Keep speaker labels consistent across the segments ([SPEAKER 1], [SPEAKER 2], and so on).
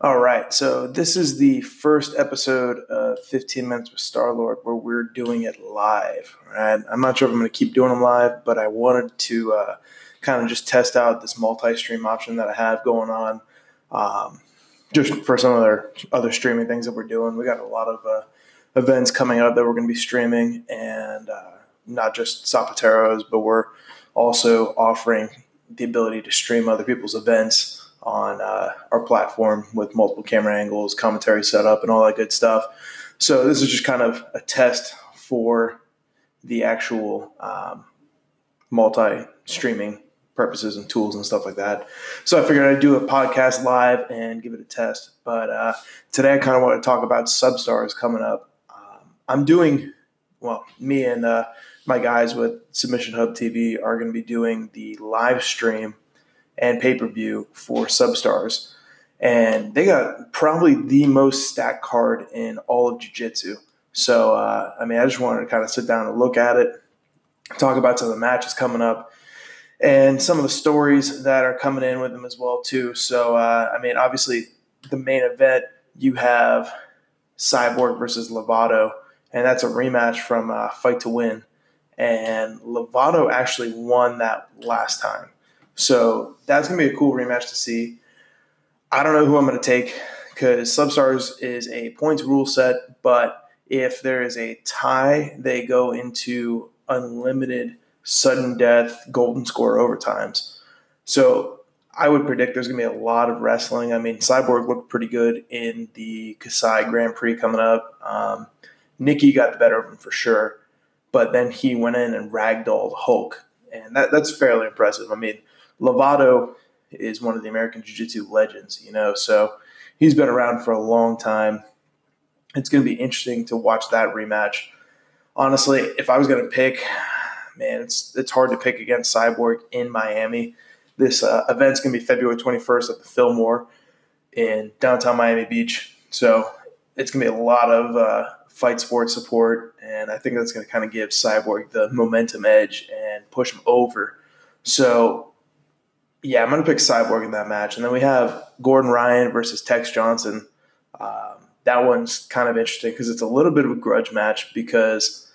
[SPEAKER 1] All right, so this is the first episode of 15 Minutes with Star Lord where we're doing it live. Right? I'm not sure if I'm going to keep doing them live, but I wanted to uh, kind of just test out this multi-stream option that I have going on, um, just for some other other streaming things that we're doing. We got a lot of uh, events coming up that we're going to be streaming, and uh, not just Zapateros, but we're also offering the ability to stream other people's events on uh, our platform with multiple camera angles, commentary setup, and all that good stuff. So this is just kind of a test for the actual um, multi-streaming purposes and tools and stuff like that. So I figured I'd do a podcast live and give it a test. But uh, today I kind of want to talk about Substars coming up. Um, I'm doing well. Me and uh, my guys with Submission Hub TV are going to be doing the live stream and pay per view for Substars. And they got probably the most stacked card in all of Jiu Jitsu. So, uh, I mean, I just wanted to kind of sit down and look at it, talk about some of the matches coming up, and some of the stories that are coming in with them as well, too. So, uh, I mean, obviously, the main event, you have Cyborg versus Lovato, and that's a rematch from uh, Fight to Win. And Lovato actually won that last time. So that's to be a cool rematch to see. I don't know who I'm to take because Substars is a points rule set, but if there is a tie, they go into unlimited sudden death golden score overtimes. So I would predict there's going to be a lot of wrestling. I mean, Cyborg looked pretty good in the Kasai Grand Prix coming up. Um, Nicky got the better of him for sure, but then he went in and ragdolled Hulk, and that, that's fairly impressive. I mean, Lovato is one of the American Jiu Jitsu legends, you know, so he's been around for a long time. It's going to be interesting to watch that rematch. Honestly, if I was going to pick, man, it's it's hard to pick against Cyborg in Miami. This uh, event's going to be February 21st at the Fillmore in downtown Miami Beach. So it's going to be a lot of uh, fight sport support, and I think that's going to kind of give Cyborg the momentum edge and push him over. So yeah, I'm going to pick Cyborg in that match. And then we have Gordon Ryan versus Tex Johnson. Um, that one's kind of interesting because it's a little bit of a grudge match because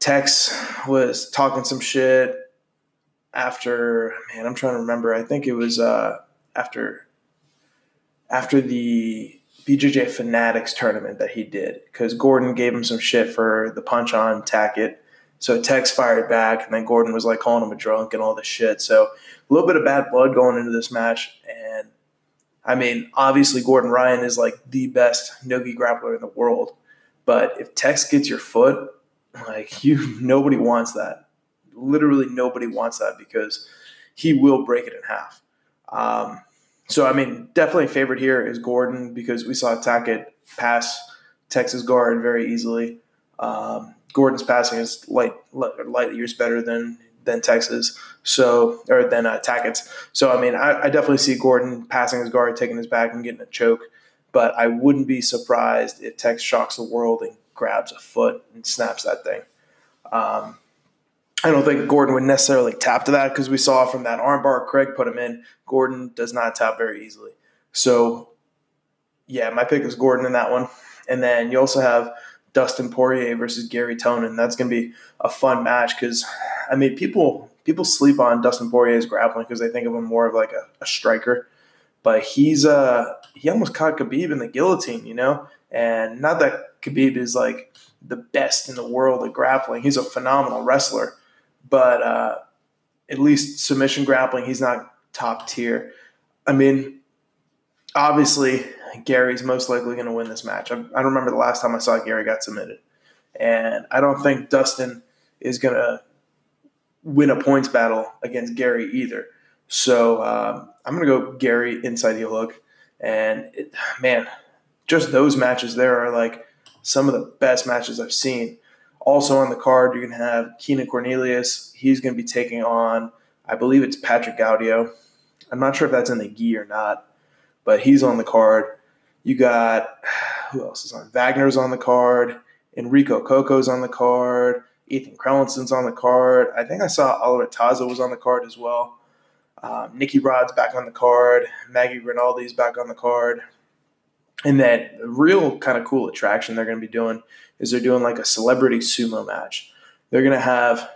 [SPEAKER 1] Tex was talking some shit after, man, I'm trying to remember. I think it was uh, after after the BJJ Fanatics tournament that he did because Gordon gave him some shit for the punch on Tackett. So Tex fired back, and then Gordon was like calling him a drunk and all this shit. So a little bit of bad blood going into this match. And I mean, obviously, Gordon Ryan is like the best nogi grappler in the world. But if Tex gets your foot, like you, nobody wants that. Literally, nobody wants that because he will break it in half. Um, so, I mean, definitely favorite here is Gordon because we saw Tackett pass Tex's guard very easily. Um, Gordon's passing is light, light years better than than Tex's. So or than uh, Tackett's. So I mean, I, I, definitely see Gordon passing his guard, taking his back, and getting a choke. But I wouldn't be surprised if Tex shocks the world and grabs a foot and snaps that thing. Um, I don't think Gordon would necessarily tap to that because we saw from that armbar Craig put him in. Gordon does not tap very easily. So, yeah, my pick is Gordon in that one. And then you also have Dustin Poirier versus Garry Tonon. That's going to be a fun match because, I mean, people people sleep on Dustin Poirier's grappling because they think of him more of like a, a striker, but he's uh he almost caught Khabib in the guillotine, you know, and not that Khabib is like the best in the world at grappling. He's a phenomenal wrestler, but uh, at least submission grappling, he's not top tier. I mean, obviously Garry's most likely going to win this match. I, I remember the last time I saw Garry got submitted, and I don't think Dustin is going to win a points battle against Garry either. So um, I'm going to go Garry inside heel hook, and it, man, just those matches there are like some of the best matches I've seen. Also on the card, you're going to have Keenan Cornelius. He's going to be taking on, I believe it's Patrick Gaudio. I'm not sure if that's in the gi or not, but he's on the card. You got who else is on? Wagner's on the card. Enrico Cocco's on the card. Ethan Crelinsten's on the card. I think I saw Oliver Taza was on the card as well. Um, Nicky Rod's back on the card. Maggie Rinaldi's back on the card. And then the real kind of cool attraction they're going to be doing is they're doing like a celebrity sumo match. They're going to have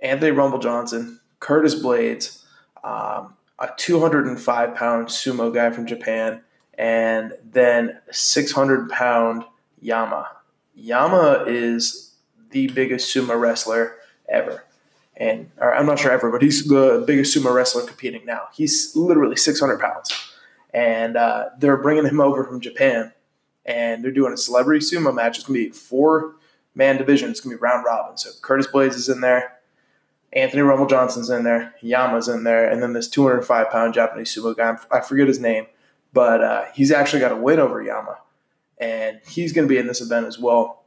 [SPEAKER 1] Anthony Rumble Johnson, Curtis Blaydes, um, a 205 pound sumo guy from Japan, and then 600 pound Yama. Yama is the biggest sumo wrestler ever. And I'm not sure ever, but he's the biggest sumo wrestler competing now. He's literally 600 pounds. And uh, they're bringing him over from Japan. And they're doing a celebrity sumo match. It's going to be four man division. It's going to be round robin. So Curtis Blaydes is in there. Anthony Rumble Johnson's in there, Yama's in there, and then this 205 pound Japanese sumo guy. I forget his name, but uh, he's actually got a win over Yama, and he's going to be in this event as well.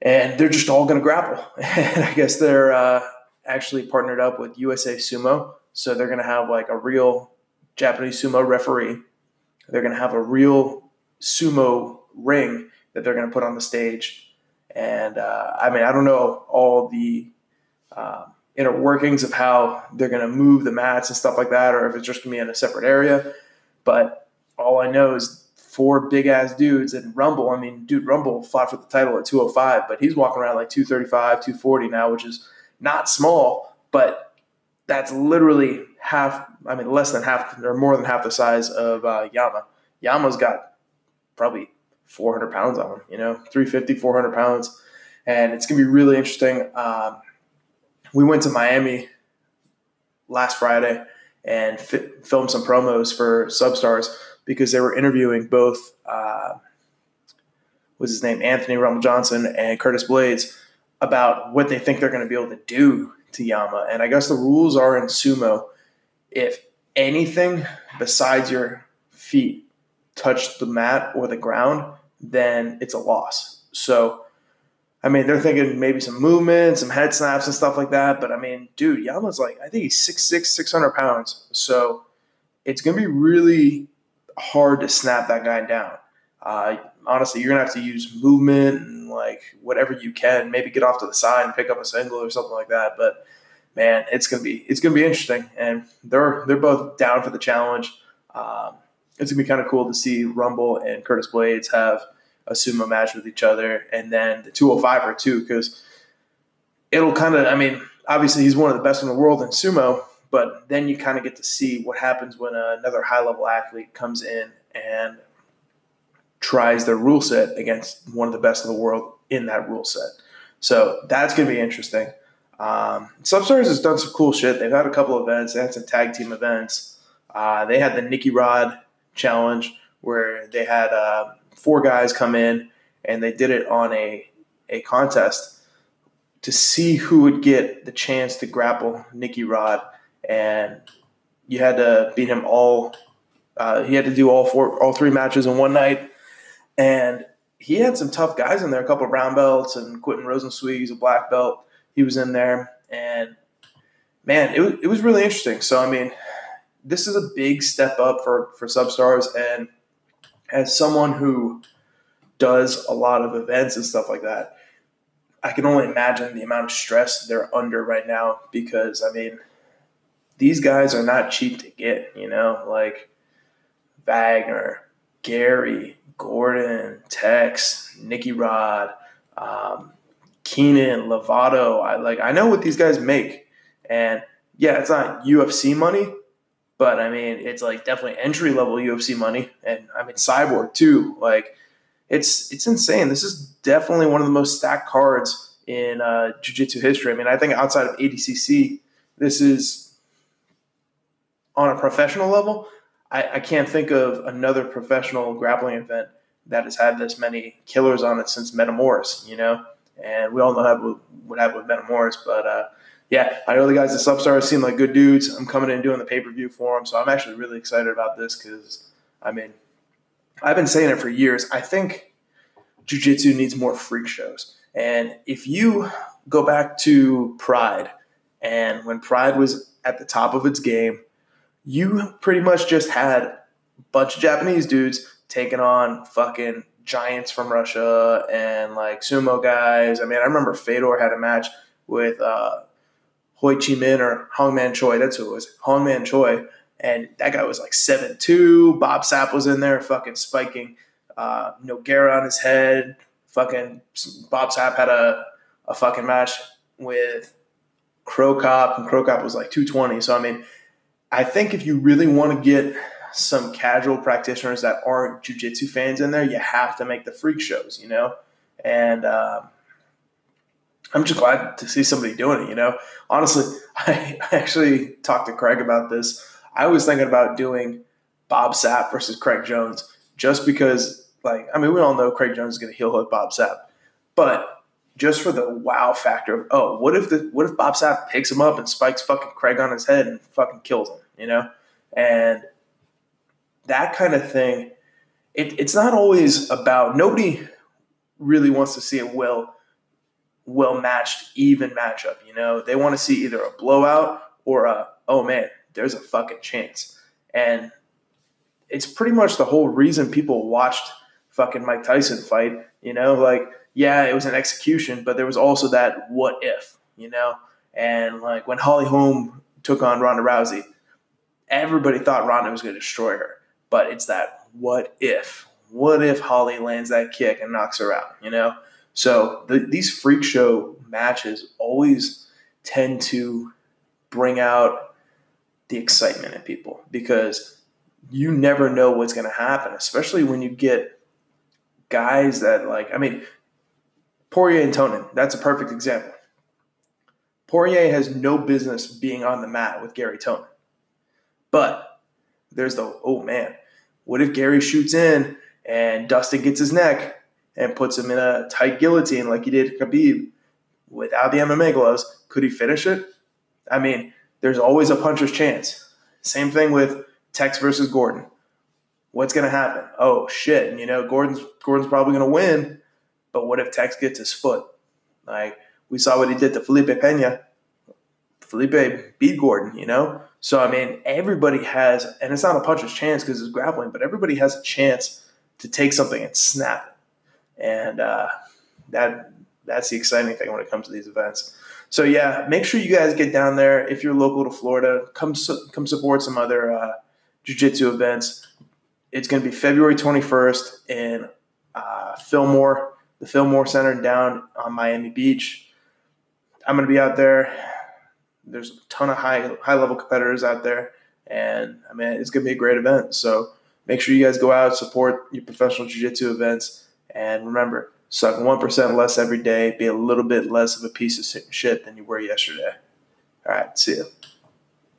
[SPEAKER 1] And they're just all going to grapple. And I guess they're uh, actually partnered up with USA Sumo, so they're going to have like a real Japanese sumo referee. They're going to have a real sumo ring that they're going to put on the stage. And uh, I mean, I don't know all the um, inner workings of how they're going to move the mats and stuff like that, or if it's just going to be in a separate area. But all I know is four big ass dudes and Rumble. I mean, dude, Rumble fought for the title at 205, but he's walking around like 235, 240 now, which is not small, but that's literally half, I mean, less than half or more than half the size of uh, Yama. Yama's got probably 400 pounds on him, you know, 350, 400 pounds. And it's going to be really interesting. Um, we went to Miami last Friday and filmed some promos for Substars because they were interviewing both uh, what's his name Anthony Rumble Johnson and Curtis Blaydes about what they think they're going to be able to do to Yama. And I guess the rules are in sumo if anything besides your feet touch the mat or the ground, then it's a loss. So I mean, they're thinking maybe some movement, some head snaps and stuff like that. But I mean, dude, Yama's like, I think he's 6'6, 600 pounds. So it's going to be really hard to snap that guy down. Uh, honestly, you're going to have to use movement and like whatever you can, maybe get off to the side and pick up a single or something like that. But man, it's going to be, it's going to be interesting. And they're, they're both down for the challenge. Um, it's going to be kind of cool to see Rumble and Curtis Blaydes have – a sumo match with each other, and then the 205 or two because it'll kind of. I mean, obviously he's one of the best in the world in sumo, but then you kind of get to see what happens when another high level athlete comes in and tries their rule set against one of the best in the world in that rule set. So that's going to be interesting. Um, Substars has done some cool shit. They've had a couple events. They had some tag team events. Uh, they had the Nicky Rod challenge where they had uh, four guys come in and they did it on a a contest to see who would get the chance to grapple Nicky Rod, and you had to beat him all. Uh, he had to do all four, all three matches in one night, and he had some tough guys in there. A couple of brown belts and Quentin Rosenzweig, he's a black belt. He was in there, and man, it was, it was really interesting. So I mean, this is a big step up for for substars, and as someone who does a lot of events and stuff like that, I can only imagine the amount of stress they're under right now because, I mean, these guys are not cheap to get, you know, like Wagner, Garry, Gordon, Tex, Nicky Rod, um, Keenan, Lovato. I like I know what these guys make. And yeah, it's not UFC money, but I mean, it's like definitely entry level UFC money, and I mean Cyborg too. Like, it's it's insane. This is definitely one of the most stacked cards in uh, jiu-jitsu history. I mean, I think outside of ADCC, this is on a professional level. I, I can't think of another professional grappling event that has had this many killers on it since Metamoris, you know. And we all know what happened with Metamoris, but uh, yeah, I know the guys at Substar seem like good dudes. I'm coming in doing the pay per view for them, so I'm actually really excited about this because I mean, I've been saying it for years. I think jujitsu needs more freak shows, and if you go back to Pride, and when Pride was at the top of its game, you pretty much just had a bunch of Japanese dudes taking on fucking giants from Russia and like sumo guys. I mean, I remember Fedor had a match with. Uh, Hoi Chi Minh or Hong Man Choi. That's who it was. Hong Man Choi. And that guy was like seven two. Bob Sapp was in there fucking spiking uh, Nogueira on his head. Fucking Bob Sapp had a, a fucking match with Cro Cop, and Cro Cop was like 220. So, I mean, I think if you really want to get some casual practitioners that aren't jujitsu fans in there, you have to make the freak shows, you know? And um, I'm just glad to see somebody doing it, you know? Honestly, I actually talked to Craig about this. I was thinking about doing Bob Sapp versus Craig Jones just because, like, I mean, we all know Craig Jones is going to heel hook Bob Sapp, but just for the wow factor of, oh, what if the what if Bob Sapp picks him up and spikes fucking Craig on his head and fucking kills him, you know? And that kind of thing, it, it's not always about nobody really wants to see a well well matched, even matchup. You know, they want to see either a blowout or a oh man, there's a fucking chance. And it's pretty much the whole reason people watched fucking Mike Tyson fight. You know, like yeah, it was an execution, but there was also that what if. You know, and like when Holly Holm took on Ronda Rousey, everybody thought Ronda was going to destroy her, but it's that what if. What if Holly lands that kick and knocks her out? You know, so the, these freak show matches always tend to bring out the excitement in people because you never know what's going to happen, especially when you get guys that like, I mean, Poirier and Tonon, that's a perfect example. Poirier has no business being on the mat with Garry Tonon. But there's the, oh man, what if Garry shoots in and Dustin gets his neck and puts him in a tight guillotine like he did Khabib without the MMA gloves, could he finish it? I mean, there's always a puncher's chance. Same thing with Tex versus Gordon. What's going to happen? Oh shit! You know, Gordon's Gordon's probably going to win, but what if Tex gets his foot? Like we saw what he did to Felipe Pena. Felipe beat Gordon, you know. So I mean, everybody has, and it's not a puncher's chance because it's grappling, but everybody has a chance to take something and snap it and uh, that that's the exciting thing when it comes to these events. So yeah, make sure you guys get down there if you're local to Florida. Come su- come support some other uh, jiu-jitsu events. It's going to be February 21st in uh, Fillmore, the Fillmore Center down on Miami Beach. I'm going to be out there. There's a ton of high high level competitors out there, and I mean it's going to be a great event. So make sure you guys go out support your professional jiu-jitsu events and remember, suck 1% less every day, be a little bit less of a piece of shit than you were yesterday. All right, see you.